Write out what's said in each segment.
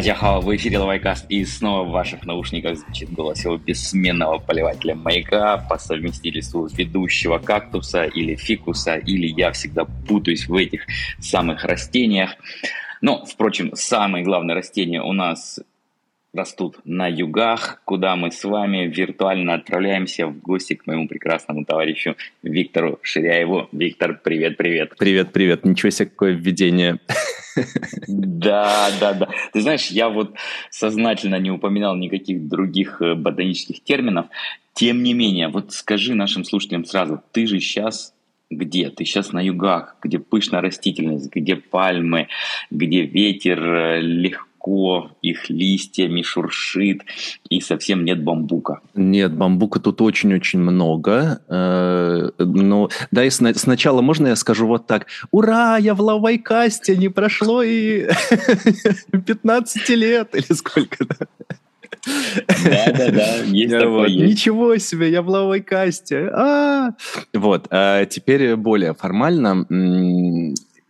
Дадяхао, в эфире Лавайкаст, и снова в ваших наушниках звучит голос его бессменного поливателя маяка по совместительству ведущего кактуса или фикуса, или я всегда путаюсь в этих самых растениях. Но, впрочем, самые главные растения у нас растут на югах, куда мы с вами виртуально отправляемся в гости к моему прекрасному товарищу Виктору Ширяеву. Виктор, привет-привет. Привет-привет. Ничего себе, какое введение. Да, да, да. Ты знаешь, я вот сознательно не упоминал никаких других э, ботанических терминов. Тем не менее, вот скажи нашим слушателям сразу, ты же сейчас где? Ты сейчас на югах, где пышная растительность, где пальмы, где ветер э, легко легко, их листьями шуршит, и совсем нет бамбука. Нет, бамбука тут очень-очень много. Э, но да, и сначала можно я скажу вот так. Ура, я в лавайкасте, не прошло и 15 лет, или сколько да, да, да, есть такое. Вот. Есть. Ничего себе, я в лавайкасте. А! Вот, а теперь более формально.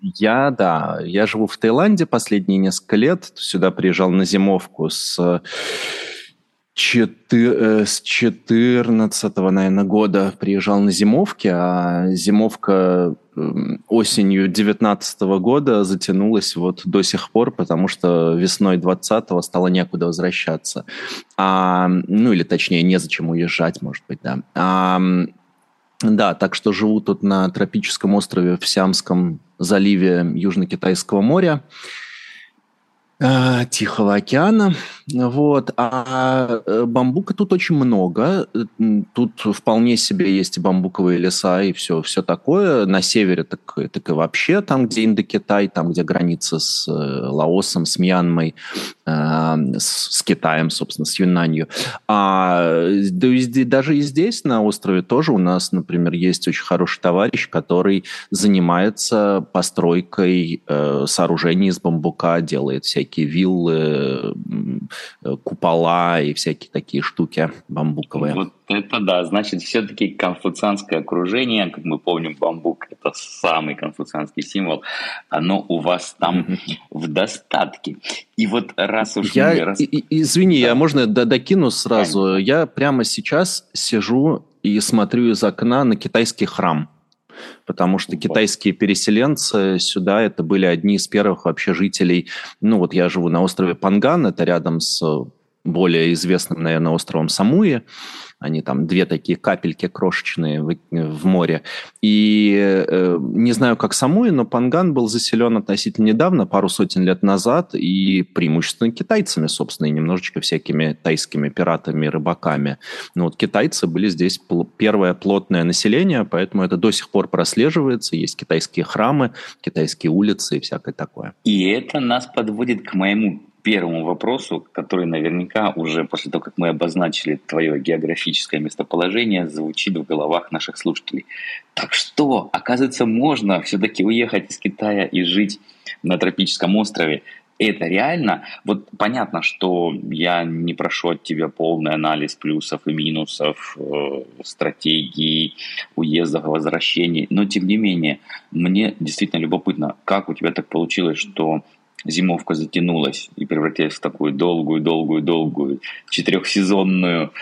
Я, да, я живу в Таиланде последние несколько лет. Сюда приезжал на зимовку с четы- э, с 14 наверное, года приезжал на зимовки, а зимовка эм, осенью 19 года затянулась вот до сих пор, потому что весной 20-го стало некуда возвращаться. А, ну, или точнее, незачем уезжать, может быть, да. А, да, так что живу тут на тропическом острове в Сиамском заливе Южно-Китайского моря. Э, Тихого океана. Вот. А э, бамбука тут очень много. Тут вполне себе есть и бамбуковые леса, и все, все такое. На севере так, так и вообще, там, где Индокитай, там, где граница с э, Лаосом, с Мьянмой, с, Китаем, собственно, с Юнанью. А даже и здесь, на острове, тоже у нас, например, есть очень хороший товарищ, который занимается постройкой сооружений из бамбука, делает всякие всякие виллы, купола и всякие такие штуки бамбуковые. Вот это да, значит, все-таки конфуцианское окружение, как мы помним, бамбук – это самый конфуцианский символ, оно у вас там mm-hmm. в достатке. И вот раз уж я, мы... Раз... И, извини, да. я можно докину сразу? Конечно. Я прямо сейчас сижу и смотрю из окна на китайский храм потому что китайские переселенцы сюда, это были одни из первых вообще жителей. Ну вот я живу на острове Панган, это рядом с более известным, наверное, островом Самуи. Они там две такие капельки крошечные в, в море. И э, не знаю, как Самуи, но Панган был заселен относительно недавно, пару сотен лет назад, и преимущественно китайцами, собственно, и немножечко всякими тайскими пиратами, рыбаками. Но вот китайцы были здесь первое плотное население, поэтому это до сих пор прослеживается. Есть китайские храмы, китайские улицы и всякое такое. И это нас подводит к моему первому вопросу, который наверняка уже после того, как мы обозначили твое географическое местоположение, звучит в головах наших слушателей. Так что, оказывается, можно все-таки уехать из Китая и жить на тропическом острове. Это реально? Вот понятно, что я не прошу от тебя полный анализ плюсов и минусов, э, стратегий, уездов возвращений, но тем не менее, мне действительно любопытно, как у тебя так получилось, что зимовка затянулась и превратилась в такую долгую-долгую-долгую четырехсезонную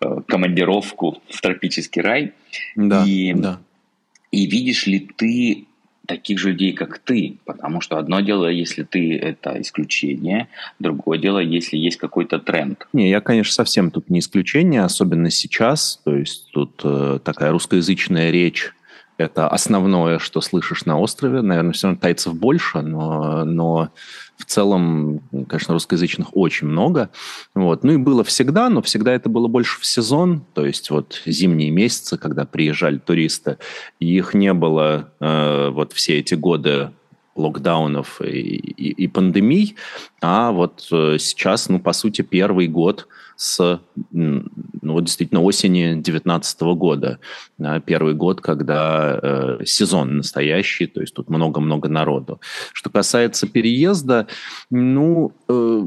э, командировку в тропический рай. Да, и, да. и видишь ли ты таких же людей, как ты, потому что одно дело, если ты это исключение, другое дело, если есть какой-то тренд. Не, я, конечно, совсем тут не исключение, особенно сейчас, то есть тут э, такая русскоязычная речь это основное, что слышишь на острове. Наверное, все равно тайцев больше, но, но в целом, конечно, русскоязычных очень много. Вот. Ну и было всегда, но всегда это было больше в сезон, то есть вот зимние месяцы, когда приезжали туристы, их не было э, вот все эти годы локдаунов и, и, и пандемий, а вот э, сейчас, ну, по сути, первый год с, ну, вот действительно, осени 2019 года. Да, первый год, когда э, сезон настоящий, то есть тут много-много народу. Что касается переезда, ну, э,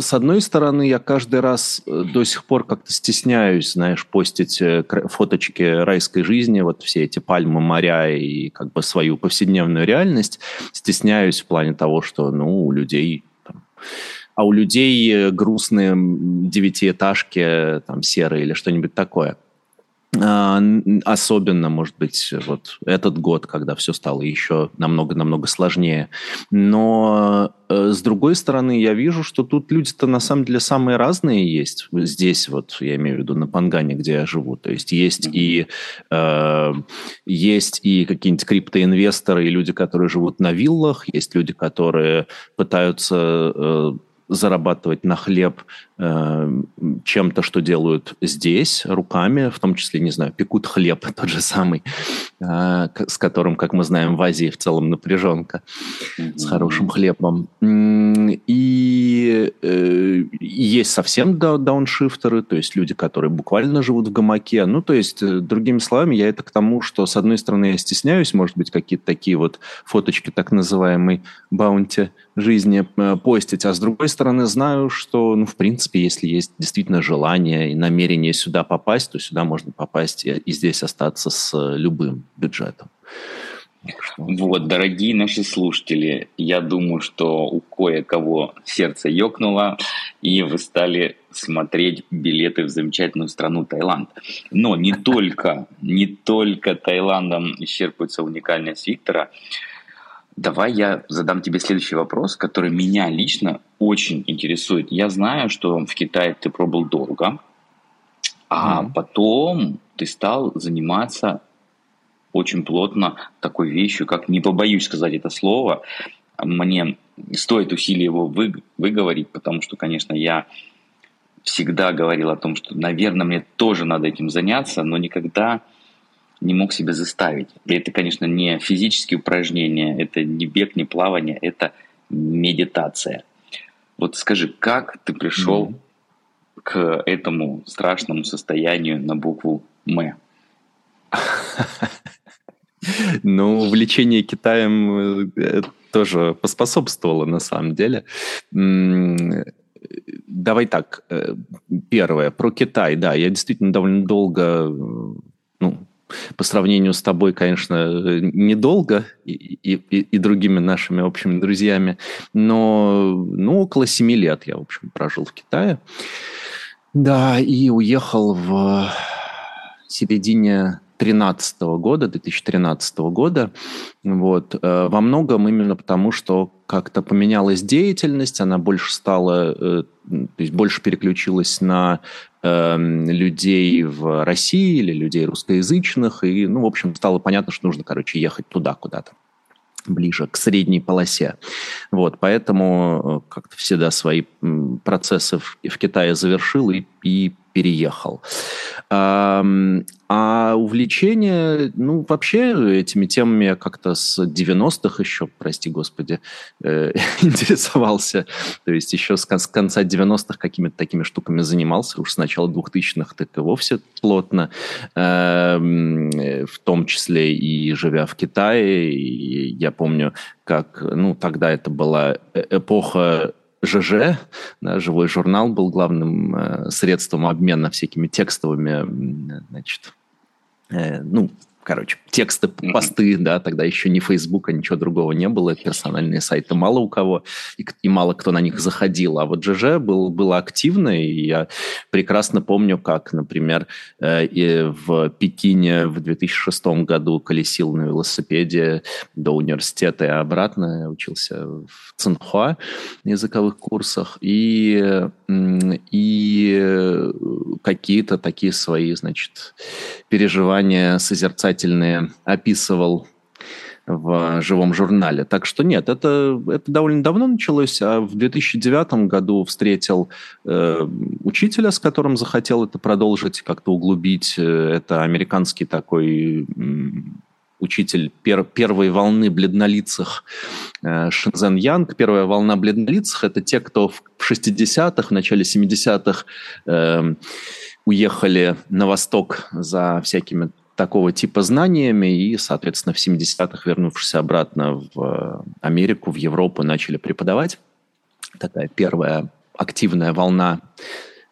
с одной стороны, я каждый раз э, до сих пор как-то стесняюсь, знаешь, постить э, фоточки райской жизни, вот все эти пальмы, моря и как бы свою повседневную реальность. Стесняюсь в плане того, что, ну, у людей а у людей грустные девятиэтажки, там, серые или что-нибудь такое. А, особенно, может быть, вот этот год, когда все стало еще намного-намного сложнее. Но э, с другой стороны, я вижу, что тут люди-то на самом деле самые разные есть. Здесь вот, я имею в виду на Пангане, где я живу. То есть есть и, э, есть и какие-нибудь криптоинвесторы, и люди, которые живут на виллах, есть люди, которые пытаются э, зарабатывать на хлеб чем-то, что делают здесь, руками, в том числе, не знаю, пекут хлеб тот же самый, э, с которым, как мы знаем, в Азии в целом напряженка, mm-hmm. с хорошим хлебом. И э, есть совсем дауншифтеры, то есть люди, которые буквально живут в гамаке. Ну, то есть, э, другими словами, я это к тому, что, с одной стороны, я стесняюсь, может быть, какие-то такие вот фоточки так называемой баунти жизни э, постить, а с другой стороны, знаю, что, ну, в принципе, если есть действительно желание и намерение сюда попасть, то сюда можно попасть и, и здесь остаться с э, любым бюджетом. Вот, дорогие наши слушатели, я думаю, что у кое-кого сердце ёкнуло, и вы стали смотреть билеты в замечательную страну Таиланд. Но не только, не только Таиландом исчерпывается уникальность Виктора. Давай я задам тебе следующий вопрос, который меня лично очень интересует. Я знаю, что в Китае ты пробовал долго, а mm-hmm. потом ты стал заниматься очень плотно такой вещью, как, не побоюсь сказать это слово, мне стоит усилий его вы, выговорить, потому что, конечно, я всегда говорил о том, что, наверное, мне тоже надо этим заняться, но никогда не мог себя заставить. И это, конечно, не физические упражнения, это не бег, не плавание, это медитация. Вот скажи, как ты пришел mm-hmm. к этому страшному состоянию на букву «М»? Ну, увлечение Китаем э, тоже поспособствовало на самом деле. Давай так, э, первое, про Китай, да, я действительно довольно долго, ну, по сравнению с тобой, конечно, недолго и, и, и другими нашими общими друзьями, но ну, около семи лет я, в общем, прожил в Китае. Да, и уехал в середине 2013 года, 2013 года. Вот. Э, во многом именно потому, что как-то поменялась деятельность, она больше стала, э, то есть больше переключилась на э, людей в России или людей русскоязычных, и, ну, в общем, стало понятно, что нужно, короче, ехать туда куда-то ближе к средней полосе. Вот, поэтому э, как-то всегда свои процессы в, в Китае завершил и, и переехал. А, увлечение, ну, вообще этими темами я как-то с 90-х еще, прости господи, э, интересовался. То есть еще с, с конца 90-х какими-то такими штуками занимался. Уж с начала 2000-х так и вовсе плотно. Э, в том числе и живя в Китае. И я помню, как, ну, тогда это была э, эпоха ЖЖ, да, живой журнал был главным э, средством обмена всякими текстовыми, значит, э, ну, короче, тексты, посты, да, тогда еще ни Фейсбука, ничего другого не было, персональные сайты мало у кого, и, и мало кто на них заходил, а вот ЖЖ был, было активно, и я прекрасно помню, как, например, э, и в Пекине в 2006 году колесил на велосипеде до университета и обратно, я учился в Цинхуа на языковых курсах, и, и какие-то такие свои, значит, переживания созерцательные описывал в живом журнале. Так что нет, это, это довольно давно началось, а в 2009 году встретил э, учителя, с которым захотел это продолжить, как-то углубить. Это американский такой учитель пер, первой волны бледнолицых э, Шинзен Янг. Первая волна бледнолицых – это те, кто в 60-х, в начале 70-х э, уехали на восток за всякими такого типа знаниями и, соответственно, в 70-х, вернувшись обратно в э, Америку, в Европу, начали преподавать. Такая первая активная волна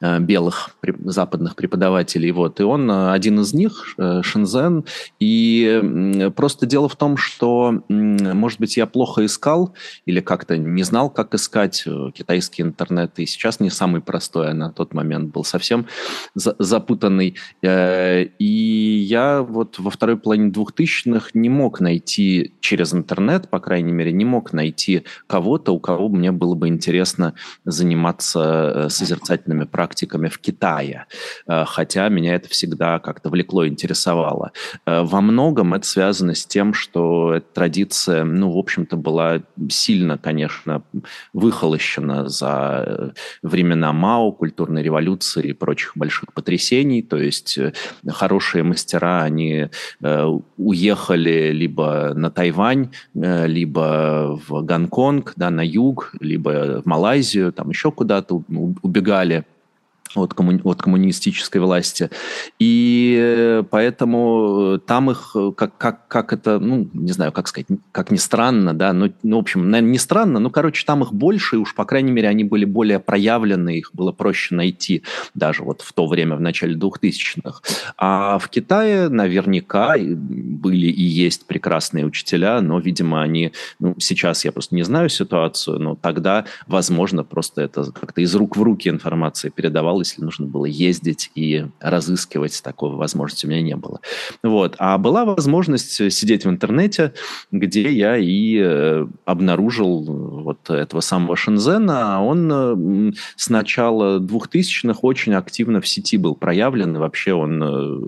белых западных преподавателей. Вот. И он э, один из них, э, Шензен. И просто дело в том, что, может быть, я плохо искал или как-то не знал, как искать китайский интернет. И сейчас не самый простой, а на тот момент был совсем запутанный. И я вот во второй половине двухтысячных не мог найти через интернет, по крайней мере, не мог найти кого-то, у кого мне было бы интересно заниматься созерцательными практиками практиками в Китае, э, хотя меня это всегда как-то влекло, интересовало. Э, во многом это связано с тем, что эта традиция, ну, в общем-то, была сильно, конечно, выхолощена за э, времена Мао, культурной революции и прочих больших потрясений, то есть хорошие мастера, они уехали либо на Тайвань, либо в Гонконг, да, на юг, либо в Малайзию, там еще куда-то убегали от, коммуни- от коммунистической власти. И э, поэтому там их, э, как, как, как это, ну, не знаю, как сказать, как ни странно, да, ну, ну, в общем, наверное, не странно, но, короче, там их больше, и уж, по крайней мере, они были более проявлены, их было проще найти даже вот в то время, в начале 2000-х. А в Китае наверняка были и есть прекрасные учителя, но, видимо, они, ну, сейчас я просто не знаю ситуацию, но тогда, возможно, просто это как-то из рук в руки информация передавалась если нужно было ездить и разыскивать, такой возможности у меня не было. Вот. А была возможность сидеть в интернете, где я и э, обнаружил вот этого самого Шензена. Он э, с начала 2000-х очень активно в сети был проявлен. И вообще он э,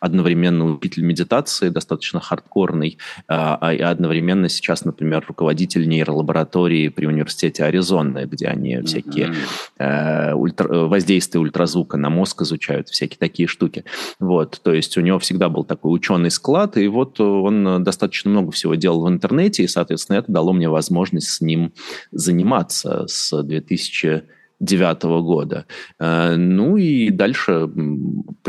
одновременно учитель медитации, достаточно хардкорный, а, а одновременно сейчас, например, руководитель нейролаборатории при университете Аризоны, где они всякие э, ультра, воздействия воздействие ультразвука на мозг изучают, всякие такие штуки. Вот, то есть у него всегда был такой ученый склад, и вот он достаточно много всего делал в интернете, и, соответственно, это дало мне возможность с ним заниматься с 2000 девятого года. Э, ну и дальше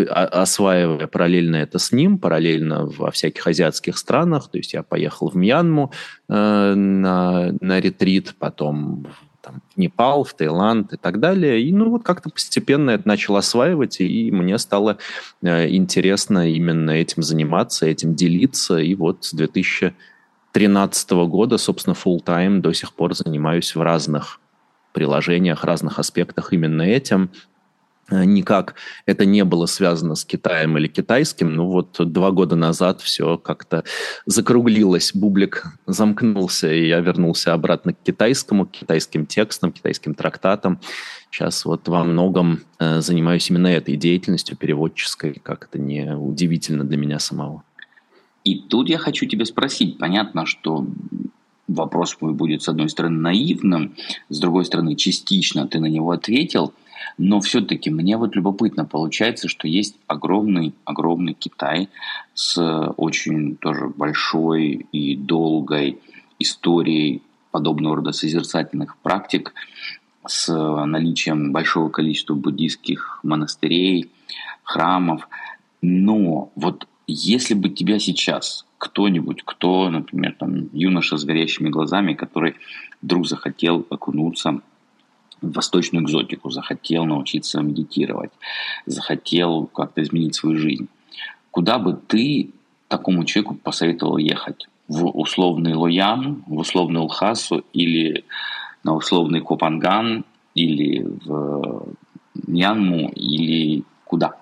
осваивая параллельно это с ним, параллельно во всяких азиатских странах, то есть я поехал в Мьянму э, на, на ретрит, потом там, в Непал, в Таиланд и так далее. И ну вот как-то постепенно это начал осваивать, и мне стало э, интересно именно этим заниматься, этим делиться. И вот с 2013 года, собственно, full time до сих пор занимаюсь в разных приложениях, разных аспектах именно этим. Э, никак это не было связано с Китаем или китайским. Ну вот два года назад все как-то закруглилось, бублик замкнулся, и я вернулся обратно к китайскому, к китайским текстам, китайским трактатам. Сейчас вот во многом э, занимаюсь именно этой деятельностью переводческой, как это не удивительно для меня самого. И тут я хочу тебя спросить. Понятно, что вопрос мой будет, с одной стороны, наивным, с другой стороны, частично ты на него ответил – но все-таки мне вот любопытно получается, что есть огромный, огромный Китай с очень тоже большой и долгой историей подобного рода созерцательных практик, с наличием большого количества буддийских монастырей, храмов. Но вот если бы тебя сейчас кто-нибудь, кто, например, там, юноша с горящими глазами, который вдруг захотел окунуться восточную экзотику, захотел научиться медитировать, захотел как-то изменить свою жизнь. Куда бы ты такому человеку посоветовал ехать? В условный Лоян, в условный Улхасу или на условный Копанган, или в Мьянму, или куда?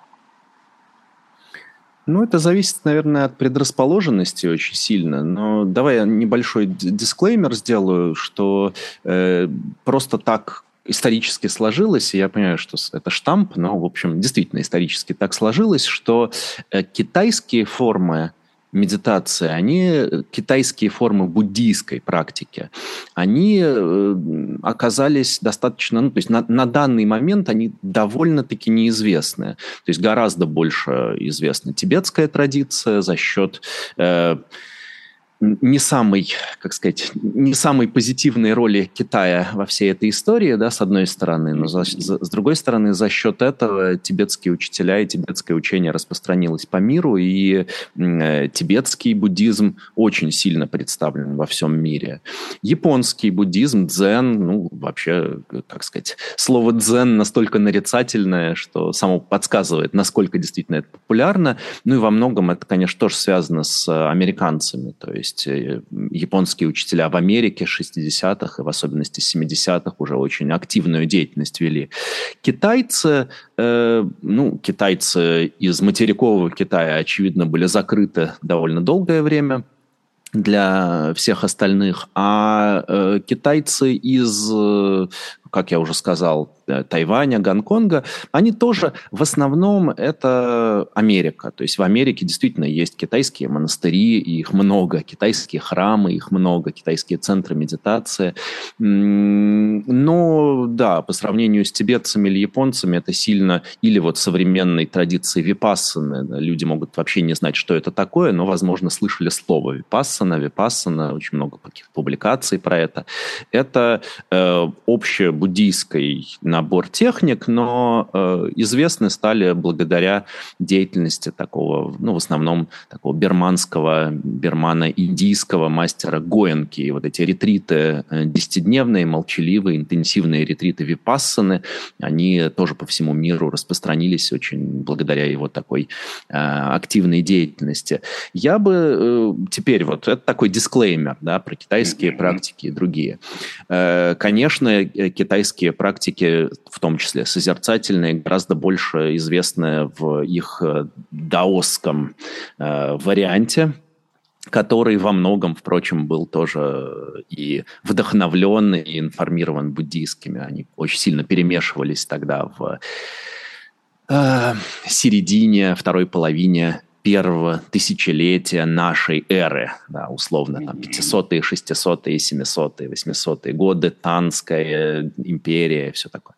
Ну, это зависит, наверное, от предрасположенности очень сильно. Но давай я небольшой дисклеймер сделаю, что э, просто так исторически сложилось, и я понимаю, что это штамп, но, в общем, действительно исторически так сложилось, что э, китайские формы медитации, они, э, китайские формы буддийской практики, они э, оказались достаточно, ну, то есть на, на данный момент они довольно-таки неизвестны. То есть гораздо больше известна тибетская традиция за счет... Э, не самой, как сказать, не самой позитивной роли Китая во всей этой истории, да, с одной стороны, но за, с другой стороны, за счет этого тибетские учителя и тибетское учение распространилось по миру, и э, тибетский буддизм очень сильно представлен во всем мире. Японский буддизм, дзен, ну, вообще, как сказать, слово дзен настолько нарицательное, что само подсказывает, насколько действительно это популярно, ну и во многом это, конечно, тоже связано с американцами, то есть есть э, японские учителя в Америке 60-х и в особенности 70-х уже очень активную деятельность вели. Китайцы, э, ну, китайцы из материкового Китая, очевидно, были закрыты довольно долгое время для всех остальных, а э, китайцы из, э, как я уже сказал, Тайваня, Гонконга, они тоже в основном это Америка. То есть в Америке действительно есть китайские монастыри, их много, китайские храмы, их много, китайские центры медитации. Но да, по сравнению с тибетцами или японцами это сильно, или вот современной традиции випассаны, люди могут вообще не знать, что это такое, но, возможно, слышали слово випассана, випассана, очень много каких публикаций про это. Это э, общебуддийской набор техник, но э, известны стали благодаря деятельности такого, ну, в основном такого берманского, бермано-индийского мастера Гоенки. И вот эти ретриты э, десятидневные, молчаливые, интенсивные ретриты випассаны, они тоже по всему миру распространились очень благодаря его такой э, активной деятельности. Я бы э, теперь вот это такой дисклеймер, да, про китайские практики и другие. Э, конечно, э, китайские практики в том числе созерцательные, гораздо больше известны в их э, даосском э, варианте, который во многом, впрочем, был тоже и вдохновлен, и информирован буддийскими. Они очень сильно перемешивались тогда в э, середине, второй половине первого тысячелетия нашей эры, да, условно, там, 500-е, 600-е, 700-е, 800-е годы, Танская империя, все такое.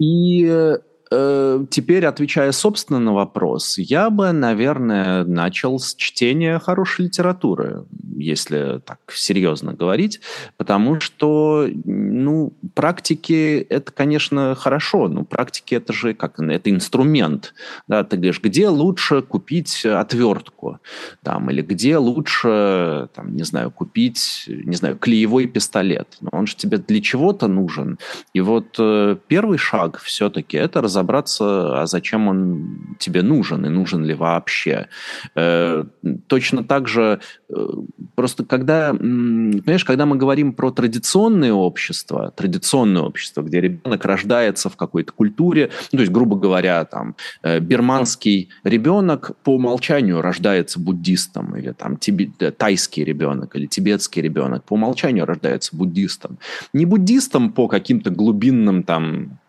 И Э, теперь, отвечая собственно на вопрос, я бы, наверное, начал с чтения хорошей литературы, если так серьезно говорить, потому что, ну, практики это, конечно, хорошо, но практики это же как это инструмент, да, ты говоришь, где лучше купить отвертку, там, или где лучше, там, не знаю, купить, не знаю, клеевой пистолет, но он же тебе для чего-то нужен, и вот э, первый шаг все-таки это разобраться разобраться, а зачем он тебе нужен и нужен ли вообще. Э, точно так же, э, просто когда, понимаешь, когда мы говорим про традиционное общество, традиционное общество, где ребенок рождается в какой-то культуре, ну, то есть, грубо говоря, там, э, бирманский ребенок по умолчанию рождается буддистом, или там тиби, тайский ребенок, или тибетский ребенок по умолчанию рождается буддистом. Не буддистом по каким-то глубинным там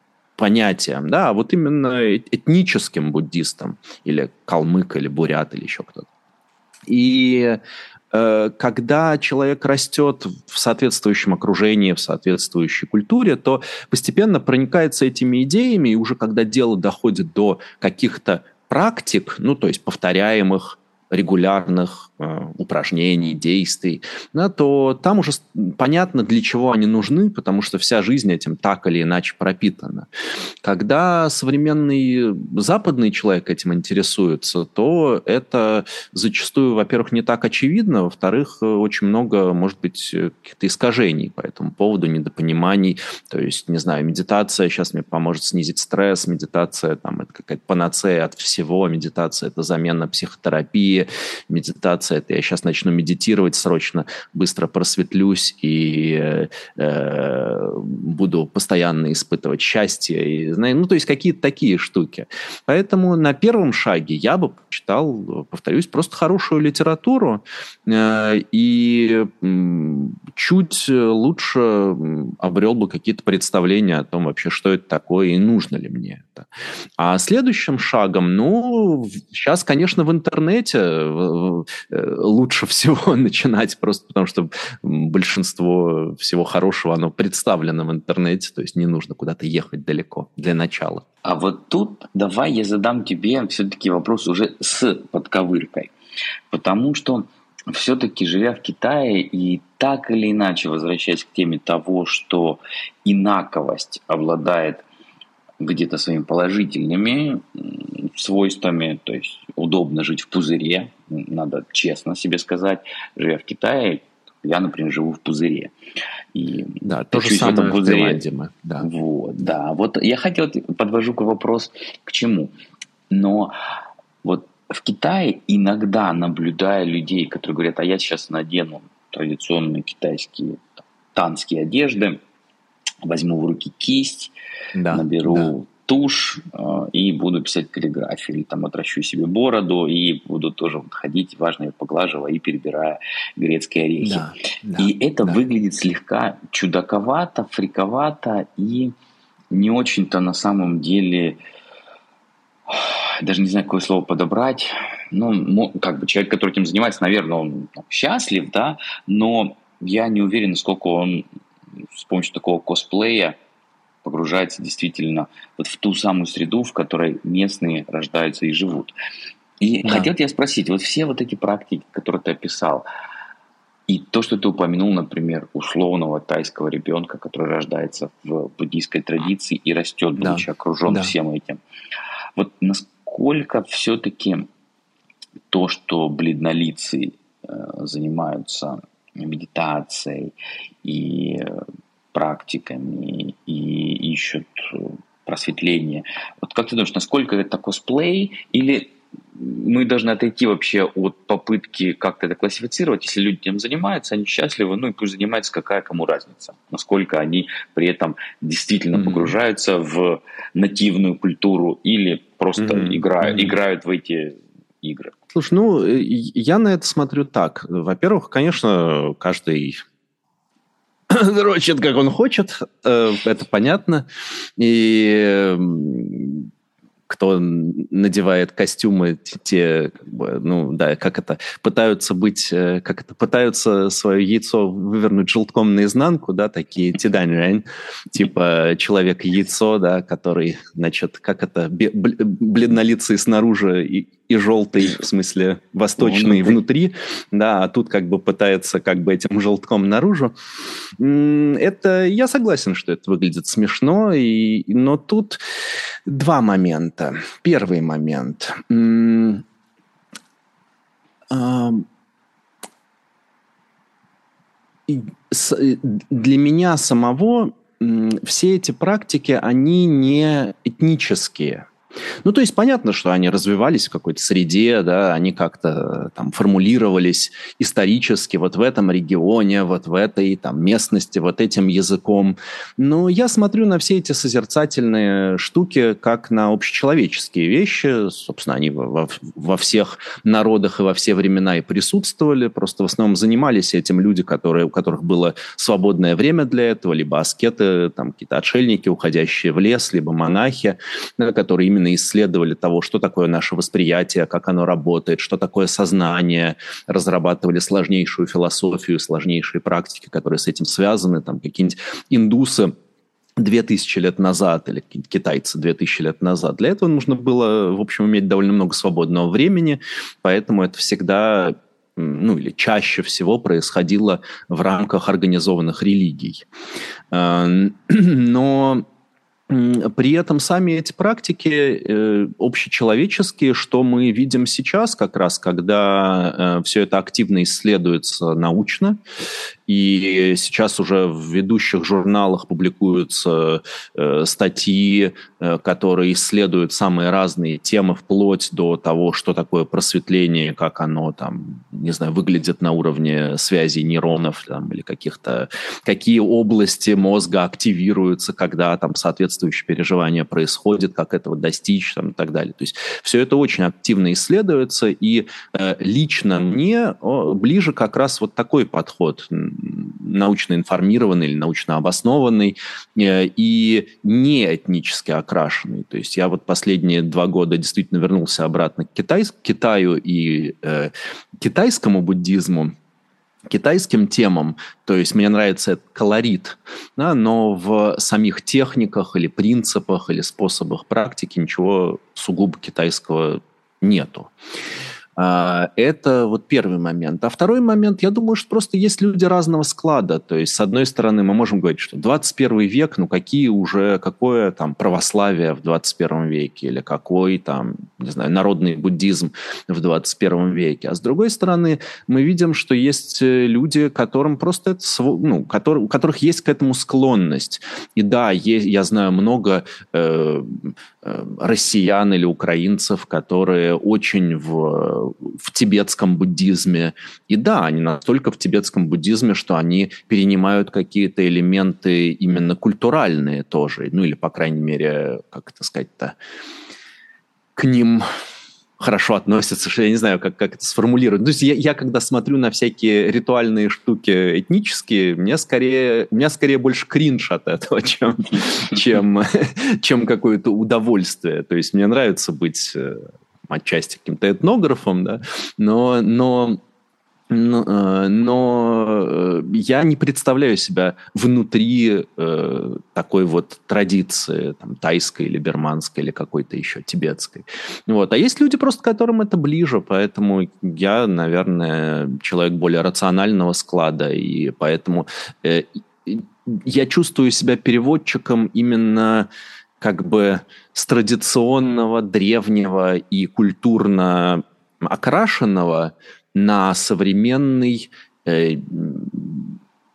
понятием, да, а вот именно этническим буддистом, или калмык, или бурят, или еще кто-то. И э, когда человек растет в соответствующем окружении, в соответствующей культуре, то постепенно проникается этими идеями, и уже когда дело доходит до каких-то практик, ну, то есть повторяемых, регулярных упражнений, действий, да, то там уже понятно, для чего они нужны, потому что вся жизнь этим так или иначе пропитана. Когда современный западный человек этим интересуется, то это зачастую, во-первых, не так очевидно, во-вторых, очень много, может быть, каких-то искажений по этому поводу, недопониманий. То есть, не знаю, медитация сейчас мне поможет снизить стресс, медитация там это какая-то панацея от всего, медитация это замена психотерапии, медитация, это я сейчас начну медитировать срочно, быстро просветлюсь и э, буду постоянно испытывать счастье. И, ну, то есть какие-то такие штуки. Поэтому на первом шаге я бы читал, повторюсь, просто хорошую литературу э, и чуть лучше обрел бы какие-то представления о том вообще, что это такое и нужно ли мне это. А следующим шагом, ну, сейчас, конечно, в интернете лучше всего начинать, просто потому что большинство всего хорошего, оно представлено в интернете, то есть не нужно куда-то ехать далеко для начала. А вот тут давай я задам тебе все-таки вопрос уже с подковыркой. Потому что все-таки живя в Китае и так или иначе возвращаясь к теме того, что инаковость обладает где-то своими положительными свойствами, то есть удобно жить в пузыре, надо честно себе сказать, живя в Китае, я, например, живу в пузыре. И да, то же самое в пузыре. в мы. Да. Вот, да. Вот я хотел, подвожу к вопрос к чему. Но вот в Китае иногда наблюдая людей, которые говорят, а я сейчас надену традиционные китайские танские одежды, возьму в руки кисть, да, наберу да. тушь э, и буду писать каллиграфию, или там отращу себе бороду и буду тоже вот ходить, важно, ее поглаживая и перебирая грецкие орехи. Да, да, и это да. выглядит слегка чудаковато, фриковато и не очень-то на самом деле даже не знаю, какое слово подобрать. Ну, как бы человек, который этим занимается, наверное, он там, счастлив, да, но я не уверен, насколько он с помощью такого косплея погружается действительно вот в ту самую среду, в которой местные рождаются и живут. И да. хотел тебя спросить, вот все вот эти практики, которые ты описал, и то, что ты упомянул, например, условного тайского ребенка, который рождается в буддийской традиции и растет, будучи да. окружен да. всем этим. Вот насколько все-таки то, что бледнолицы э, занимаются медитацией и э, практиками и ищут э, просветление. Вот как ты думаешь, насколько это косплей или мы должны отойти вообще от попытки как-то это классифицировать. Если люди этим занимаются, они счастливы, ну и пусть занимаются, какая кому разница. Насколько они при этом действительно mm-hmm. погружаются в нативную культуру или просто mm-hmm. играют, mm-hmm. играют в эти игры. Слушай, ну, э, я на это смотрю так. Во-первых, конечно, каждый дрочит, как он хочет, э, это понятно. И кто надевает костюмы, те, ну, да, как это, пытаются быть, э, как это, пытаются свое яйцо вывернуть желтком наизнанку, да, такие тидань типа человек-яйцо, да, который, значит, как это, бледнолицый снаружи и, и желтый, в смысле восточный внутри, да, а тут как бы пытается как бы этим желтком наружу. Это, я согласен, что это выглядит смешно, и, но тут два момента. Первый момент. Для меня самого все эти практики, они не этнические. Ну, то есть понятно, что они развивались в какой-то среде, да, они как-то там формулировались исторически вот в этом регионе, вот в этой там местности, вот этим языком. Но я смотрю на все эти созерцательные штуки как на общечеловеческие вещи. Собственно, они во, во всех народах и во все времена и присутствовали. Просто в основном занимались этим люди, которые, у которых было свободное время для этого, либо аскеты, там какие-то отшельники, уходящие в лес, либо монахи, которые именно именно исследовали того, что такое наше восприятие, как оно работает, что такое сознание, разрабатывали сложнейшую философию, сложнейшие практики, которые с этим связаны, там какие-нибудь индусы, две тысячи лет назад или китайцы две тысячи лет назад. Для этого нужно было, в общем, иметь довольно много свободного времени, поэтому это всегда ну или чаще всего происходило в рамках организованных религий. Э, но при этом сами эти практики э, общечеловеческие, что мы видим сейчас, как раз когда э, все это активно исследуется научно, и сейчас уже в ведущих журналах публикуются э, статьи, э, которые исследуют самые разные темы, вплоть до того, что такое просветление, как оно там, не знаю, выглядит на уровне связи нейронов там, или каких-то, какие области мозга активируются, когда там соответствующее переживание происходит, как этого достичь там, и так далее. То есть все это очень активно исследуется, и э, лично мне о, ближе как раз вот такой подход научно информированный или научно обоснованный э, и не этнически окрашенный. То есть я вот последние два года действительно вернулся обратно к, Китай, к Китаю и э, китайскому буддизму, китайским темам, то есть мне нравится этот колорит, да, но в самих техниках или принципах или способах практики ничего сугубо китайского нету. А, это вот первый момент. А второй момент, я думаю, что просто есть люди разного склада. То есть, с одной стороны, мы можем говорить, что 21 век, ну какие уже, какое там православие в 21 веке или какой там, не знаю, народный буддизм в 21 веке. А с другой стороны, мы видим, что есть э, люди, которым просто это, ну, который, у которых есть к этому склонность. И да, есть, я знаю много э, э, россиян или украинцев, которые очень в в тибетском буддизме. И да, они настолько в тибетском буддизме, что они перенимают какие-то элементы именно культуральные тоже. Ну или, по крайней мере, как это сказать-то, к ним хорошо относятся, что я не знаю, как, как это сформулировать. То есть я, я когда смотрю на всякие ритуальные штуки этнические, мне скорее, у меня скорее больше кринж от этого, чем, чем, чем какое-то удовольствие. То есть мне нравится быть э, отчасти каким-то этнографом, да, но, но но, э, но э, я не представляю себя внутри э, такой вот традиции, там, тайской или берманской, или какой-то еще тибетской. Вот. А есть люди просто, которым это ближе, поэтому я, наверное, человек более рационального склада, и поэтому э, я чувствую себя переводчиком именно как бы с традиционного, древнего и культурно окрашенного на современный э,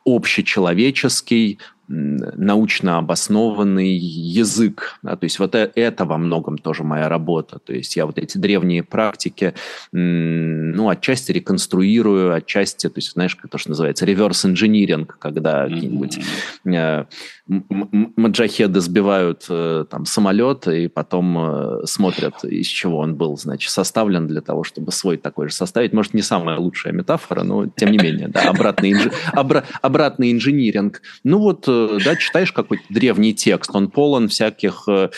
общечеловеческий, научно обоснованный язык. Да, то есть вот э, это во многом тоже моя работа. То есть я вот эти древние практики, ну, отчасти реконструирую, отчасти, то есть, знаешь, как то, что называется reverse engineering, когда mm-hmm. какие-нибудь э, маджахеды сбивают э, там самолет и потом э, смотрят, из чего он был, значит, составлен для того, чтобы свой такой же составить. Может, не самая лучшая метафора, но тем не менее, да, обратный, инж... Обра... обратный инжиниринг. Ну вот, э, да, читаешь какой-то древний текст, он полон всяких э,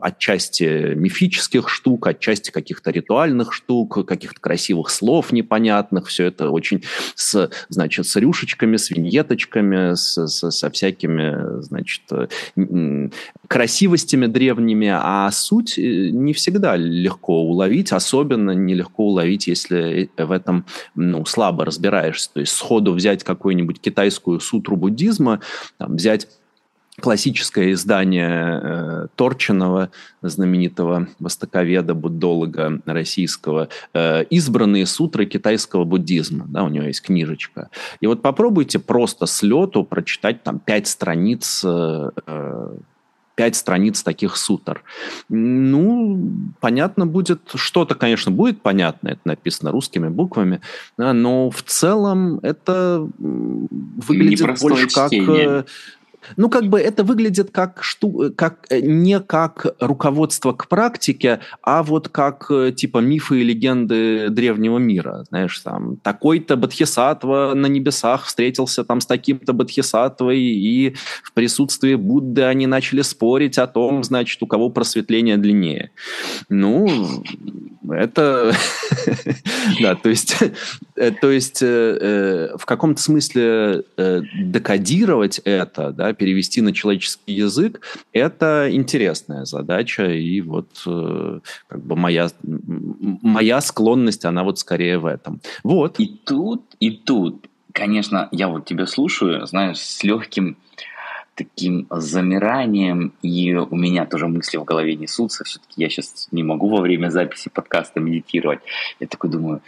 отчасти мифических штук, отчасти каких-то ритуальных штук, каких-то красивых слов непонятных, все это очень с, значит, с рюшечками, с виньеточками, с, с, со всякими значит, э, красивостями древними, а суть э, не всегда легко уловить, особенно нелегко уловить, если в этом ну, слабо разбираешься. То есть сходу взять какую-нибудь китайскую сутру буддизма, там, взять классическое издание э, Торчинова, знаменитого востоковеда, буддолога российского, э, «Избранные сутры китайского буддизма». Да, у него есть книжечка. И вот попробуйте просто с лету прочитать там пять страниц э, э пять страниц таких сутр. Ну, понятно будет, что-то, конечно, будет понятно, это написано русскими буквами, да, но в целом это выглядит больше чтение. как ну, как бы это выглядит как, шту... как э, не как руководство к практике, а вот как э, типа мифы и легенды древнего мира. Знаешь, там такой-то Бодхисаттва на небесах встретился там с таким-то Бодхисаттвой, и в присутствии Будды они начали спорить о том, значит, у кого просветление длиннее. Ну, это... Да, то есть, э, то есть в каком-то смысле декодировать это, да, перевести на человеческий язык, это интересная задача, и вот э, как бы моя, моя склонность, она вот скорее в этом. Вот. И тут, и тут, конечно, я вот тебя слушаю, знаешь, с легким таким замиранием, и у меня тоже мысли в голове несутся. Все-таки я сейчас не могу во время записи подкаста медитировать. Я такой думаю,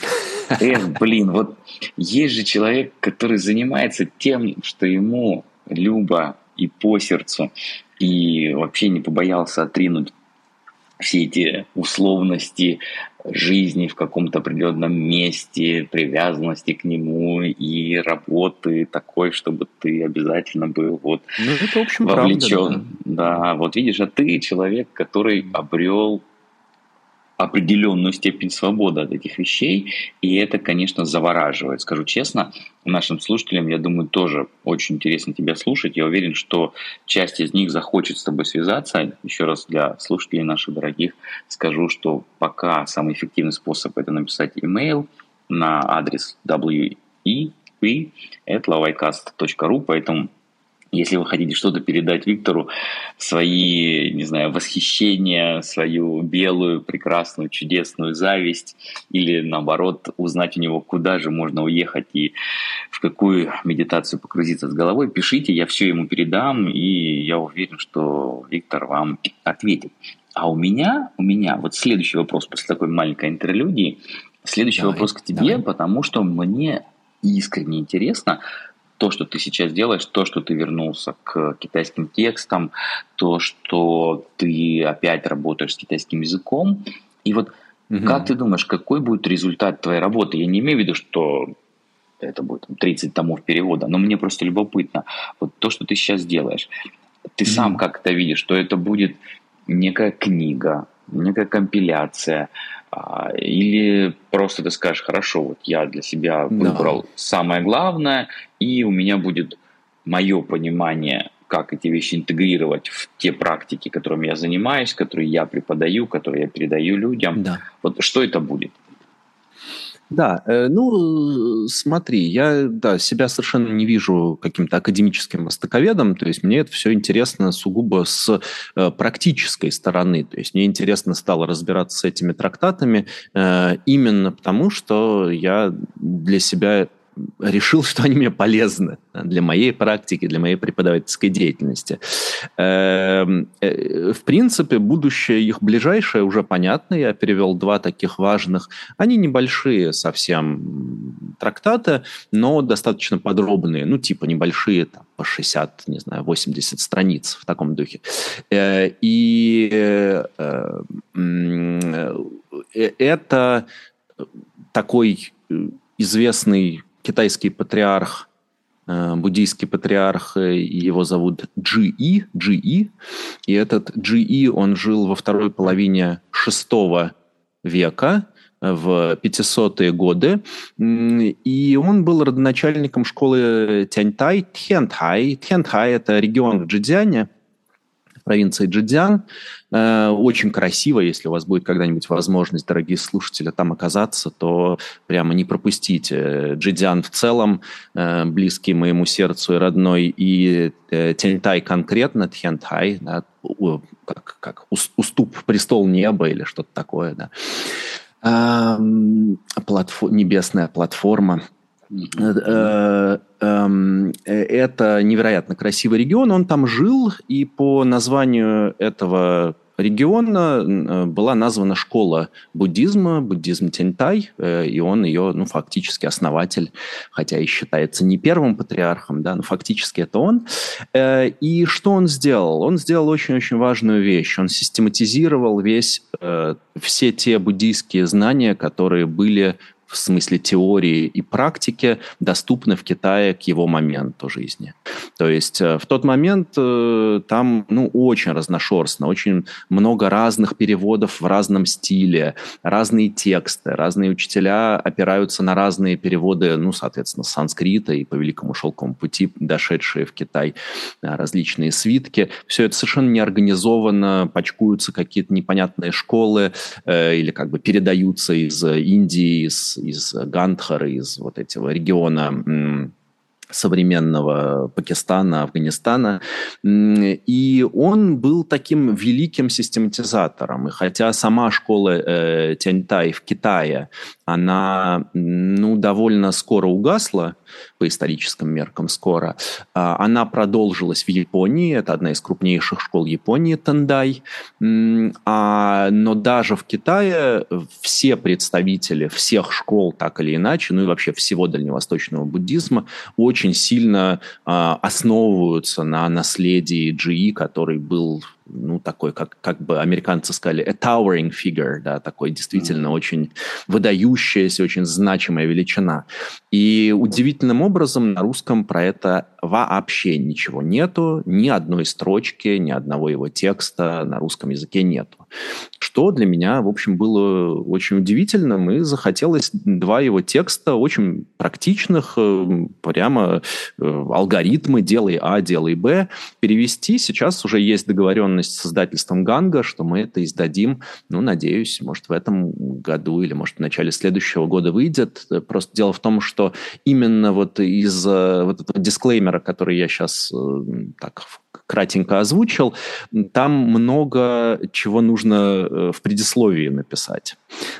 эх, блин, вот есть же человек, который занимается тем, что ему любо и по сердцу, и вообще не побоялся отринуть все эти условности жизни в каком-то определенном месте, привязанности к нему и работы такой, чтобы ты обязательно был вот ну, это, в общем, вовлечен. Правда, да. да, вот видишь, а ты человек, который обрел определенную степень свободы от этих вещей, и это, конечно, завораживает. Скажу честно, нашим слушателям, я думаю, тоже очень интересно тебя слушать. Я уверен, что часть из них захочет с тобой связаться. Еще раз для слушателей наших дорогих скажу, что пока самый эффективный способ это написать email на адрес we at poэтому если вы хотите что-то передать Виктору, свои, не знаю, восхищения, свою белую, прекрасную, чудесную зависть, или наоборот, узнать у него, куда же можно уехать и в какую медитацию погрузиться с головой, пишите, я все ему передам, и я уверен, что Виктор вам ответит. А у меня, у меня, вот следующий вопрос после такой маленькой интерлюдии, следующий давай, вопрос к тебе, давай. потому что мне искренне интересно, то, что ты сейчас делаешь, то, что ты вернулся к китайским текстам, то, что ты опять работаешь с китайским языком. И вот угу. как ты думаешь, какой будет результат твоей работы? Я не имею в виду, что это будет 30 томов перевода, но мне просто любопытно. Вот то, что ты сейчас делаешь, ты угу. сам как это видишь, что это будет некая книга, некая компиляция, или просто ты скажешь, хорошо, вот я для себя выбрал да. самое главное, и у меня будет мое понимание, как эти вещи интегрировать в те практики, которыми я занимаюсь, которые я преподаю, которые я передаю людям. Да. Вот что это будет? Да, э, ну, смотри, я да, себя совершенно не вижу каким-то академическим востоковедом, то есть мне это все интересно сугубо с э, практической стороны, то есть мне интересно стало разбираться с этими трактатами э, именно потому, что я для себя решил, что они мне полезны для моей практики, для моей преподавательской деятельности. Эм, э, в принципе, будущее их ближайшее уже понятно. Я перевел два таких важных. Они небольшие совсем трактаты, но достаточно подробные. Ну, типа небольшие, там, по 60, не знаю, 80 страниц в таком духе. Э, и э, это такой известный китайский патриарх, э, буддийский патриарх, э, его зовут Джи Джи И, этот Джи он жил во второй половине шестого века, э, в 500-е годы, и он был родоначальником школы Тяньтай, Тяньтай. Тяньтай – это регион в Джидзяне, провинции Джидзян. Э, очень красиво, если у вас будет когда-нибудь возможность, дорогие слушатели, там оказаться, то прямо не пропустите. Джидзян в целом, э, близкий моему сердцу и родной, и э, Тяньтай конкретно, Тхентай, да, как, как уступ престол неба или что-то такое, да. Платфо- небесная платформа. Э, эм, э, это невероятно красивый регион. Он там жил, и по названию этого региона э, была названа школа буддизма, буддизм Тентай, и он ее, ну, фактически основатель, хотя и считается не первым патриархом, да, но фактически это он. И что он сделал? Он сделал очень-очень важную вещь. Он систематизировал весь, все те буддийские знания, которые были в смысле теории и практики доступны в Китае к его моменту жизни. То есть э, в тот момент э, там ну, очень разношерстно, очень много разных переводов в разном стиле, разные тексты, разные учителя опираются на разные переводы, ну, соответственно, санскрита и по Великому Шелковому пути, дошедшие в Китай э, различные свитки. Все это совершенно неорганизованно, почкуются какие-то непонятные школы э, или как бы передаются из Индии, из из Гандхара, из вот этого региона современного Пакистана, Афганистана. И он был таким великим систематизатором. И хотя сама школа э, Тяньтай в Китае, она ну, довольно скоро угасла, по историческим меркам скоро. А, она продолжилась в Японии, это одна из крупнейших школ Японии, Тендай. А, но даже в Китае все представители всех школ, так или иначе, ну и вообще всего дальневосточного буддизма, очень сильно а, основываются на наследии Джи, который был ну, такой, как, как бы американцы сказали, a towering figure, да, такой действительно mm-hmm. очень выдающаяся, очень значимая величина. И удивительным образом на русском про это вообще ничего нету, ни одной строчки, ни одного его текста на русском языке нету. Что для меня, в общем, было очень удивительным, и захотелось два его текста, очень практичных, э, прямо э, алгоритмы «делай А, делай Б», перевести. Сейчас уже есть договоренность с издательством Ганга, что мы это издадим, ну, надеюсь, может, в этом году или, может, в начале следующего года выйдет. Просто дело в том, что именно вот из вот этого дисклеймера, который я сейчас так кратенько озвучил, там много чего нужно э, в предисловии написать.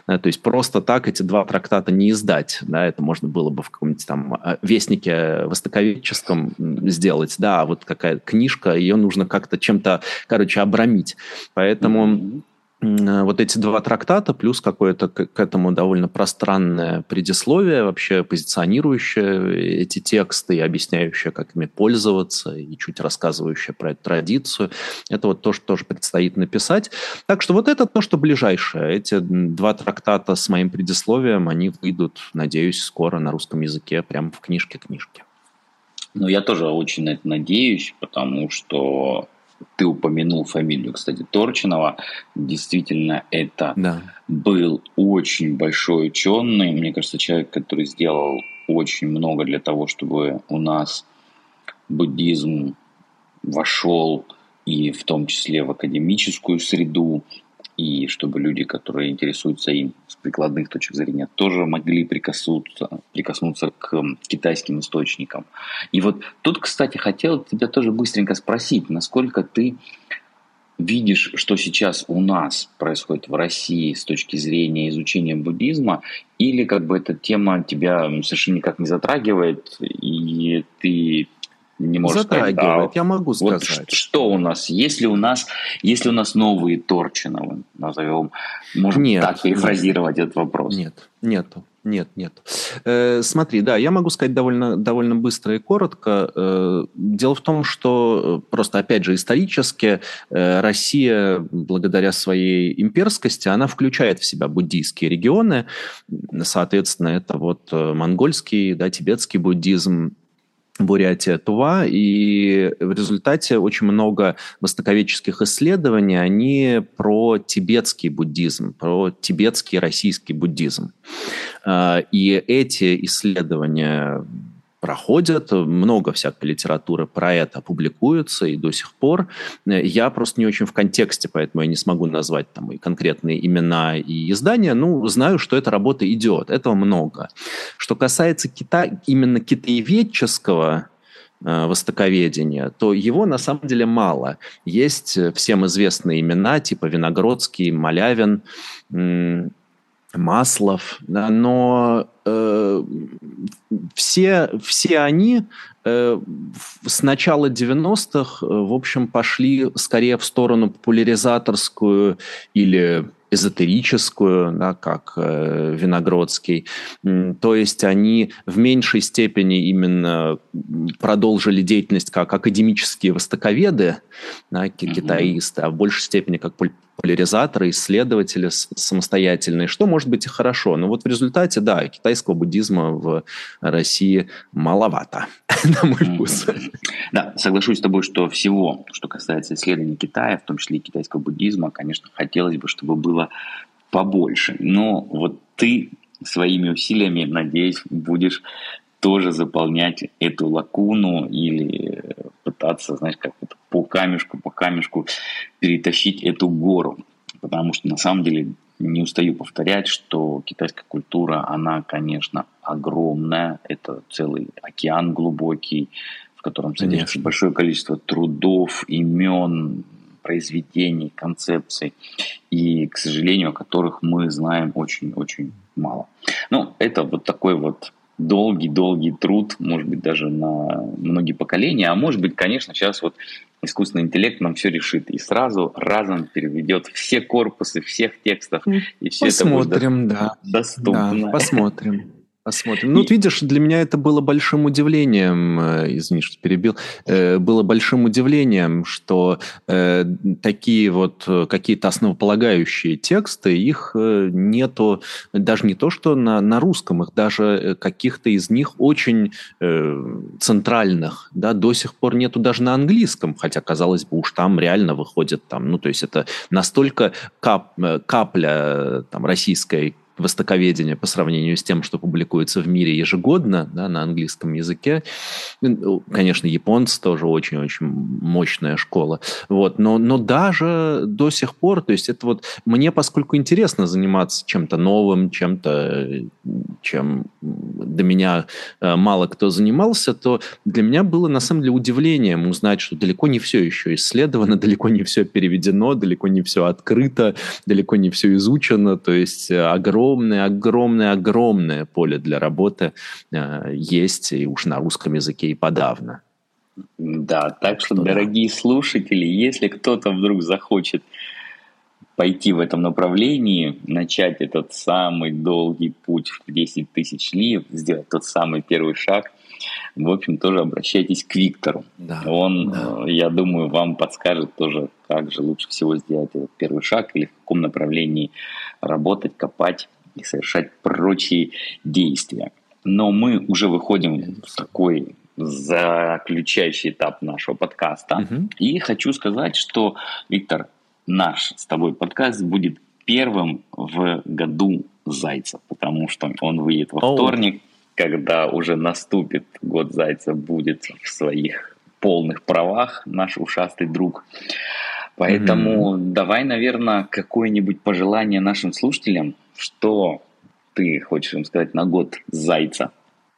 Да, то есть просто так эти два трактата не издать. Да, это можно было бы в каком-нибудь там э, вестнике востоковедческом сделать. Да, а вот какая книжка, ее нужно как-то чем-то, короче, обрамить. Поэтому... Mm-hmm Э, вот эти два трактата, плюс какое-то к этому довольно пространное предисловие, вообще позиционирующее эти тексты и объясняющее, как ими пользоваться, и чуть рассказывающее про эту традицию. Это вот то, что тоже предстоит написать. Так что вот это то, что ближайшее. Эти два трактата с моим предисловием, они выйдут, надеюсь, скоро на русском языке, прямо в книжке-книжке. Ну, я тоже очень на это надеюсь, потому что ты упомянул фамилию, кстати, Торчинова. Действительно, это да. был очень большой ученый. Мне кажется, человек, который сделал очень много для того, чтобы у нас буддизм вошел и в том числе в академическую среду, и чтобы люди, которые интересуются им с прикладных точек зрения, тоже могли прикоснуться, прикоснуться к китайским источникам. И вот тут, кстати, хотел тебя тоже быстренько спросить, насколько ты видишь, что сейчас у нас происходит в России с точки зрения изучения буддизма, или как бы эта тема тебя совершенно никак не затрагивает, и ты не можешь Затрагивает, сказать, да, я могу сказать. Вот что у нас? Если у нас, если у нас новые Торчиновы, назовем, можем нет, так перефразировать нет, этот вопрос? Нет, нету. Нет, нет. Э, смотри, да, я могу сказать довольно, довольно быстро и коротко. Э, дело в том, что э, просто, опять же, исторически э, Россия, благодаря своей имперскости, она включает в себя буддийские регионы. Соответственно, это вот э, монгольский, да, тибетский буддизм, Бурятия, Тува, и в результате очень много востоковедческих исследований, они про тибетский буддизм, про тибетский российский буддизм. А, и эти исследования проходят, много всякой литературы про это публикуется и до сих пор. Я просто не очень в контексте, поэтому я не смогу назвать там и конкретные имена и издания. Ну, знаю, что эта работа идет, этого много. Что касается кита... именно китаеведческого э, востоковедения, то его на самом деле мало. Есть всем известные имена, типа Виногродский, Малявин, Маслов, но э, все, все они э, с начала 90-х, э, в общем, пошли скорее в сторону популяризаторскую или эзотерическую, да, как э, Виногродский. То есть они в меньшей степени именно продолжили деятельность как академические востоковеды, да, китаисты, а в большей степени как популяризаторы, исследователи самостоятельные, что может быть и хорошо. Но вот в результате, да, китайского буддизма в России маловато, на мой вкус. Да, соглашусь с тобой, что всего, что касается исследований Китая, в том числе и китайского буддизма, конечно, хотелось бы, чтобы было побольше. Но вот ты своими усилиями, надеюсь, будешь тоже заполнять эту лакуну или пытаться, знаешь, как вот по камешку, по камешку перетащить эту гору. Потому что на самом деле не устаю повторять, что китайская культура, она, конечно, огромная. Это целый океан глубокий, в котором содержится большое количество трудов, имен, произведений, концепций, и, к сожалению, о которых мы знаем очень-очень мало. Ну, это вот такой вот долгий-долгий труд, может быть, даже на многие поколения, а может быть, конечно, сейчас вот искусственный интеллект нам все решит и сразу разом переведет все корпусы всех текстов, и все посмотрим, это будет да. доступно. Да, посмотрим. Посмотрим. Ну, вот видишь, для меня это было большим удивлением, э, извини, что перебил, э, было большим удивлением, что э, такие вот какие-то основополагающие тексты, их нету, даже не то, что на, на русском, их даже каких-то из них очень центральных, да, до сих пор нету даже на английском, хотя, казалось бы, уж там реально выходит там, ну, то есть это настолько кап, капля там российской востоковедения по сравнению с тем, что публикуется в мире ежегодно да, на английском языке. Ну, конечно, японцы тоже очень-очень мощная школа. Вот. Но, но даже до сих пор, то есть это вот мне, поскольку интересно заниматься чем-то новым, чем-то, чем до меня э, мало кто занимался, то для меня было на самом деле удивлением узнать, что далеко не все еще исследовано, далеко не все переведено, далеко не все открыто, далеко не все изучено. То есть огромное огромное, огромное, огромное поле для работы э, есть, и уж на русском языке и подавно. Да, так что, что дорогие да. слушатели, если кто-то вдруг захочет пойти в этом направлении, начать этот самый долгий путь в 10 тысяч ли, сделать тот самый первый шаг, в общем, тоже обращайтесь к Виктору. Да, Он, да. Э, я думаю, вам подскажет тоже, как же лучше всего сделать этот первый шаг или в каком направлении работать, копать и совершать прочие действия. Но мы уже выходим в такой заключающий этап нашего подкаста. Угу. И хочу сказать, что, Виктор, наш с тобой подкаст будет первым в году Зайца, потому что он выйдет во О. вторник, когда уже наступит год Зайца, будет в своих полных правах наш ушастый друг. Поэтому mm давай, наверное, какое-нибудь пожелание нашим слушателям, что ты хочешь им сказать на год Зайца?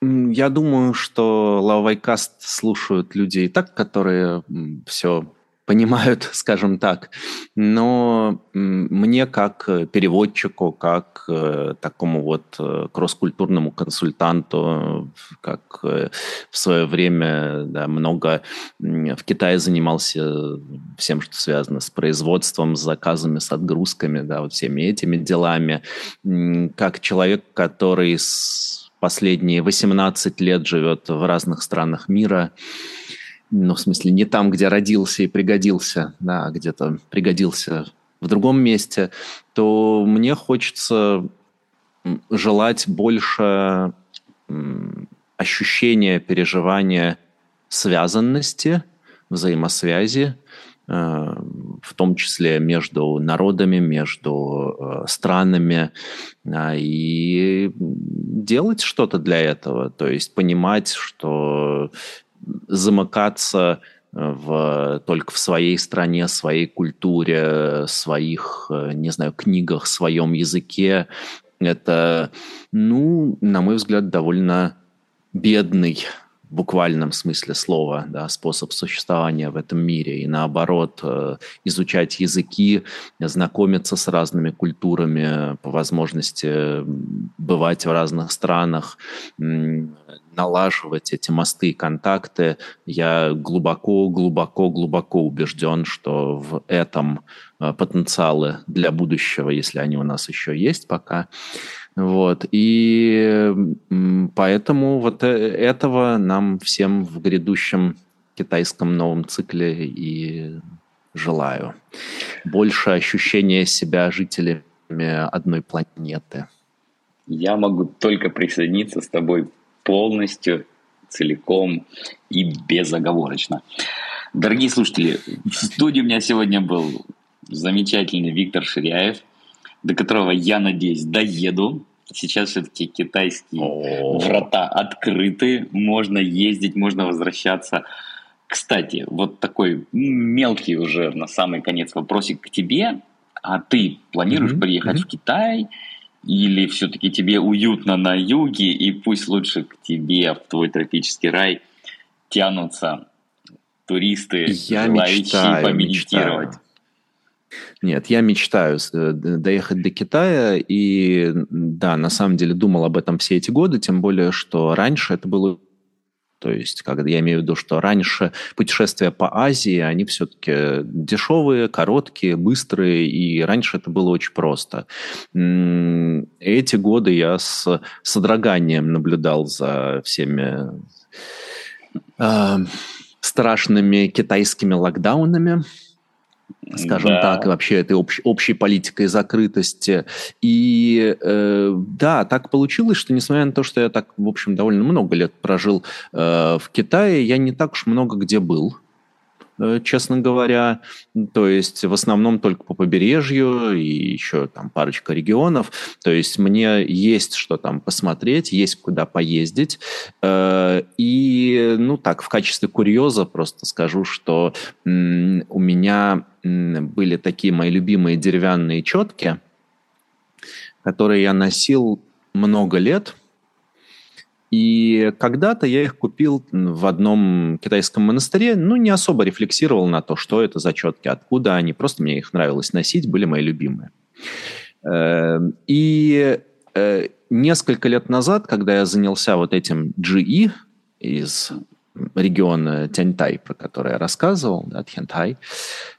Я думаю, что Лавайкаст слушают люди и так, которые все понимают, скажем так. Но мне как э, переводчику, как э, такому вот э, кросс-культурному консультанту, как в свое время да, много в Китае занимался всем, что связано с производством, с заказами, с отгрузками, да, вот всеми этими делами. Как человек, который последние 18 лет живет в разных странах мира, ну, в смысле, не там, где родился и пригодился, да, а где-то пригодился в другом месте, то мне хочется желать больше ощущения, переживания связанности, взаимосвязи, э, в том числе между народами, между э, странами, и делать что-то для этого, то есть понимать, что замыкаться э, в, только в своей стране, своей культуре, своих, э, не знаю, книгах, своем языке. Это, ну, на мой взгляд, довольно бедный в буквальном смысле слова, да, способ существования в этом мире. И наоборот, э, изучать языки, знакомиться с разными культурами, по возможности бывать в разных странах, налаживать эти мосты и контакты. Я глубоко, глубоко, глубоко убежден, что в этом э, потенциалы для будущего, если они у нас еще есть пока. Вот. И поэтому вот э, этого нам всем в грядущем китайском новом цикле и желаю. Больше ощущения себя жителями одной планеты. Я могу только присоединиться с тобой полностью, целиком и безоговорочно. Дорогие слушатели, в студии у меня сегодня был замечательный Виктор Ширяев, до которого, я надеюсь, доеду. Сейчас все-таки китайские О-о-о. врата открыты, можно ездить, можно возвращаться. Кстати, вот такой мелкий уже на самый конец вопросик к тебе. А ты планируешь mm-hmm. приехать mm-hmm. в Китай или все-таки тебе уютно на юге, и пусть лучше к тебе, в твой тропический рай, тянутся туристы, я желающие мечтаю, помедитировать? Мечтаю. Нет, я мечтаю э, доехать до Китая, и да, на самом деле думал об этом все эти годы, тем более, что раньше это было то есть, когда я имею в виду, что раньше путешествия по Азии, они все-таки дешевые, короткие, быстрые, и раньше это было очень просто. Эти годы я с содроганием наблюдал за всеми э, страшными китайскими локдаунами, скажем да. так, вообще этой общ, общей политикой закрытости. И э, да, так получилось, что несмотря на то, что я так, в общем, довольно много лет прожил э, в Китае, я не так уж много где был. Э, честно говоря. То есть в основном только по побережью и еще там парочка регионов. То есть мне есть что там посмотреть, есть куда поездить. Э, и, ну так, в качестве курьеза просто скажу, что у меня были такие мои любимые деревянные четки, которые я носил много лет – и когда-то я их купил в одном китайском монастыре, ну, не особо рефлексировал на то, что это за четки, откуда они, просто мне их нравилось носить, были мои любимые. Эм, и э, несколько лет назад, когда я занялся вот этим GE из региона Тяньтай, про который я рассказывал, да, Тяньтай,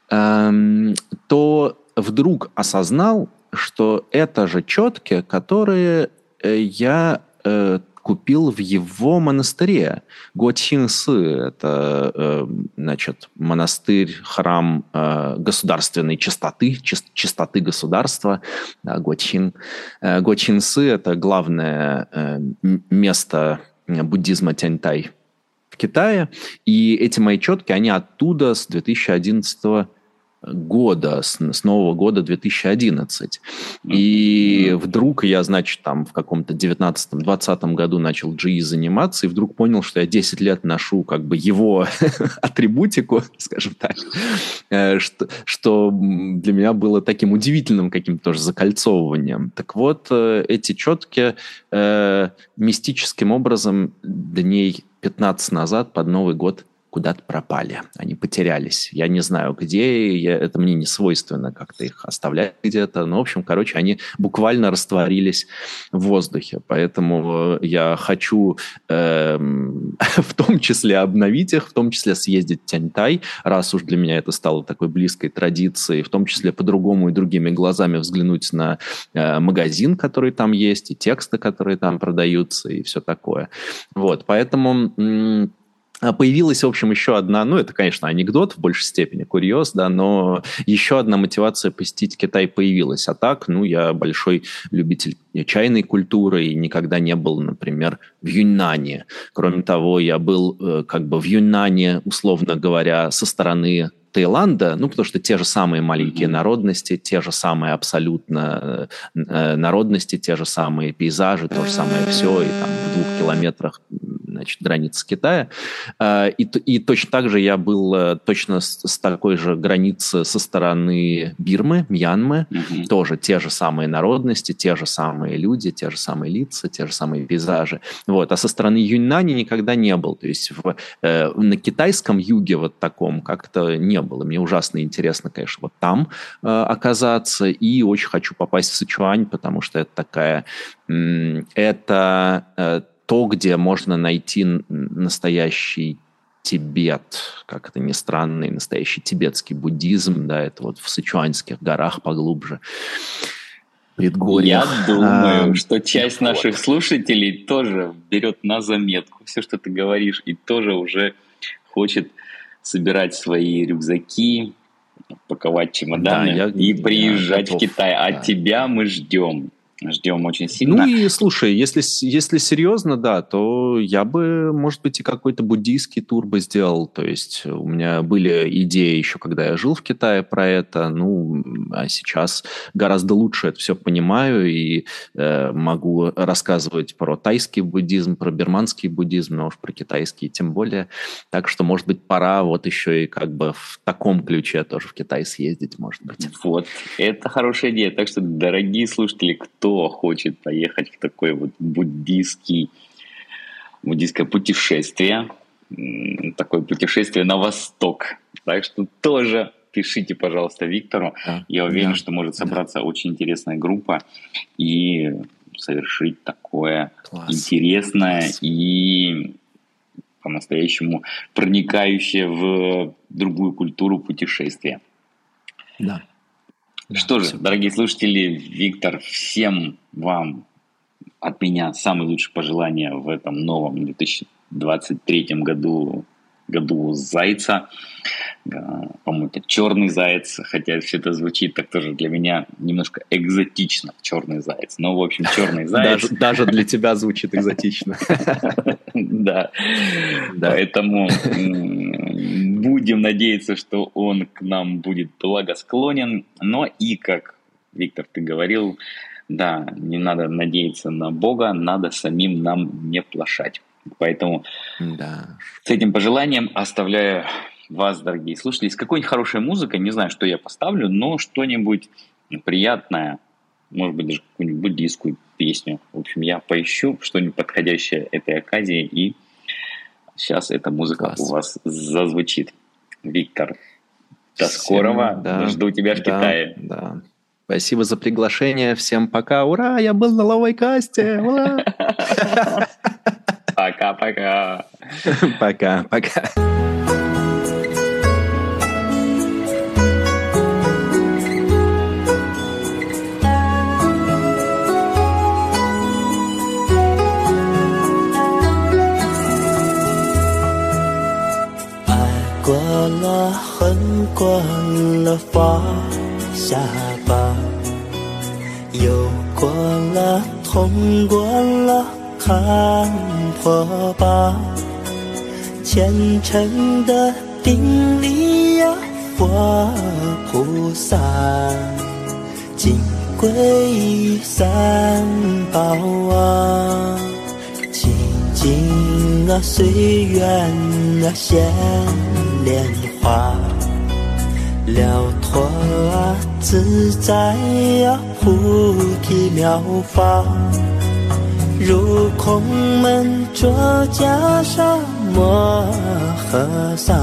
эм, то вдруг осознал, что это же четки, которые э, я э, купил в его монастыре. Гуатхинсы – это, э, значит, монастырь, храм э, государственной чистоты, чистоты государства, да, Гуатхин. Э, это главное место буддизма Тяньтай в Китае. И эти мои четки, они оттуда с 2011 года года, с, с нового года 2011. И вдруг я, значит, там в каком-то 19-20 году начал GE заниматься, и вдруг понял, что я 10 лет ношу как бы его атрибутику, скажем так, э, что, что для меня было таким удивительным каким-то тоже закольцовыванием. Так вот, э, эти четки э, мистическим образом дней 15 назад под Новый год куда-то пропали, они потерялись. Я не знаю, где, я, это мне не свойственно как-то их оставлять где-то. Но, в общем, короче, они буквально растворились в воздухе. Поэтому э, я хочу э, в том числе обновить их, в том числе съездить в Тяньтай, раз уж для меня это стало такой близкой традицией, в том числе по-другому и другими глазами взглянуть на э, магазин, который там есть, и тексты, которые там продаются, и все такое. Вот, поэтому... А появилась, в общем, еще одна, ну, это, конечно, анекдот в большей степени, курьез, да, но еще одна мотивация посетить Китай появилась. А так, ну, я большой любитель чайной культуры и никогда не был, например, в Юньнане. Кроме того, я был э, как бы в Юньнане, условно говоря, со стороны Таиланда, ну, потому что те же самые маленькие народности, те же самые абсолютно э, народности, те же самые пейзажи, то же самое все, и там в двух километрах значит, границы Китая. А, и, и точно так же я был э, точно с, с такой же границы со стороны Бирмы, Мьянмы, mm-hmm. тоже те же самые народности, те же самые люди, те же самые лица, те же самые пейзажи. Вот. А со стороны Юньнани никогда не был. То есть в, э, на китайском юге вот таком как-то не было. Мне ужасно интересно, конечно, вот там э, оказаться. И очень хочу попасть в Сычуань, потому что это такая... Э, это... Э, то, где можно найти настоящий Тибет, как это ни странно, и настоящий тибетский буддизм, да, это вот в Сычуанских горах поглубже. Предгорьях. Я думаю, а, что часть вот. наших слушателей тоже берет на заметку все, что ты говоришь, и тоже уже хочет собирать свои рюкзаки, паковать чемоданы да, я, и приезжать готов, в Китай. А да. тебя мы ждем. Ждем очень сильно. Ну и слушай, если, если серьезно, да, то я бы, может быть, и какой-то буддийский тур бы сделал. То есть у меня были идеи еще, когда я жил в Китае про это. Ну, а сейчас гораздо лучше это все понимаю и э, могу рассказывать про тайский буддизм, про бирманский буддизм, но уж про китайский тем более. Так что, может быть, пора вот еще и как бы в таком ключе тоже в Китай съездить, может быть. Вот, это хорошая идея. Так что, дорогие слушатели, кто кто хочет поехать в такое вот буддийский, буддийское путешествие, такое путешествие на восток. Так что тоже пишите, пожалуйста, Виктору. Да, Я уверен, да, что может собраться да. очень интересная группа и совершить такое Класс. интересное Класс. и по-настоящему проникающее в другую культуру путешествия. Да. Да, Что же, дорогие слушатели, Виктор, всем вам от меня самые лучшие пожелания в этом новом 2023 году, году Зайца. По-моему, это черный заяц, хотя все это звучит так тоже для меня немножко экзотично, черный заяц. Но, в общем, черный заяц. Даже, даже для тебя звучит экзотично. Да. Поэтому Будем надеяться, что он к нам будет благосклонен. Но и, как Виктор, ты говорил, да, не надо надеяться на Бога, надо самим нам не плашать. Поэтому да. с этим пожеланием оставляю вас, дорогие слушатели, с какой-нибудь хорошей музыкой, не знаю, что я поставлю, но что-нибудь приятное, может быть, даже какую-нибудь буддийскую песню. В общем, я поищу что-нибудь подходящее этой оказии, и сейчас эта музыка Класс. у вас зазвучит. Виктор, до Всем, скорого. Да, Жду тебя в да, Китае. Да. Спасибо за приглашение. Всем пока. Ура, я был на ловой касте. Ура! Пока-пока. Пока-пока. 过了放下吧，有过了痛过了看破吧，虔诚的顶礼呀佛菩萨，金龟三宝啊，清净啊随缘啊现莲花。了脱啊，自在啊，菩提妙法，入空门着袈裟摩诃萨，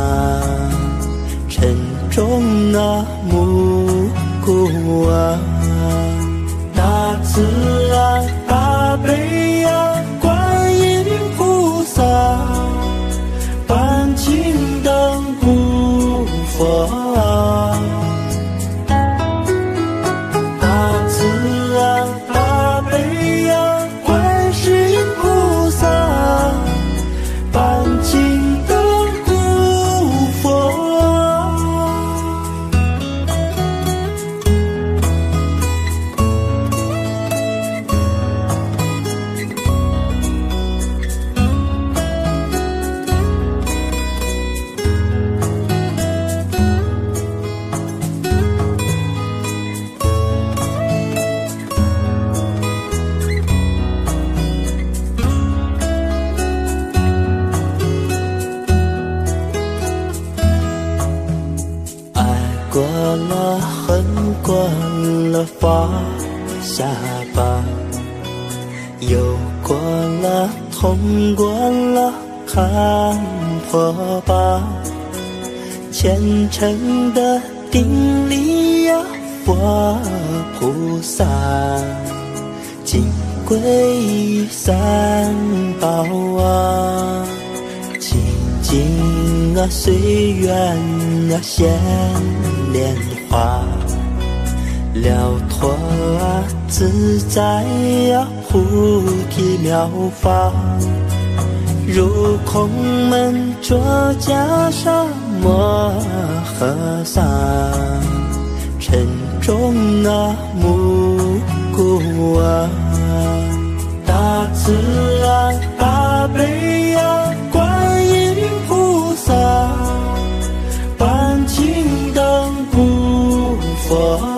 沉重啊，暮鼓啊，大慈啊，大悲啊，观音菩萨，半径灯古火啊下吧，有过了，痛过了，看破吧，虔诚的顶礼呀，佛菩萨，金龟三宝啊，清净啊，随缘啊，现莲花。了脱啊，自在呀菩提妙法入空门着袈裟摩诃萨晨钟啊暮鼓啊大慈啊大悲啊观音菩萨观金刚 blem 佛。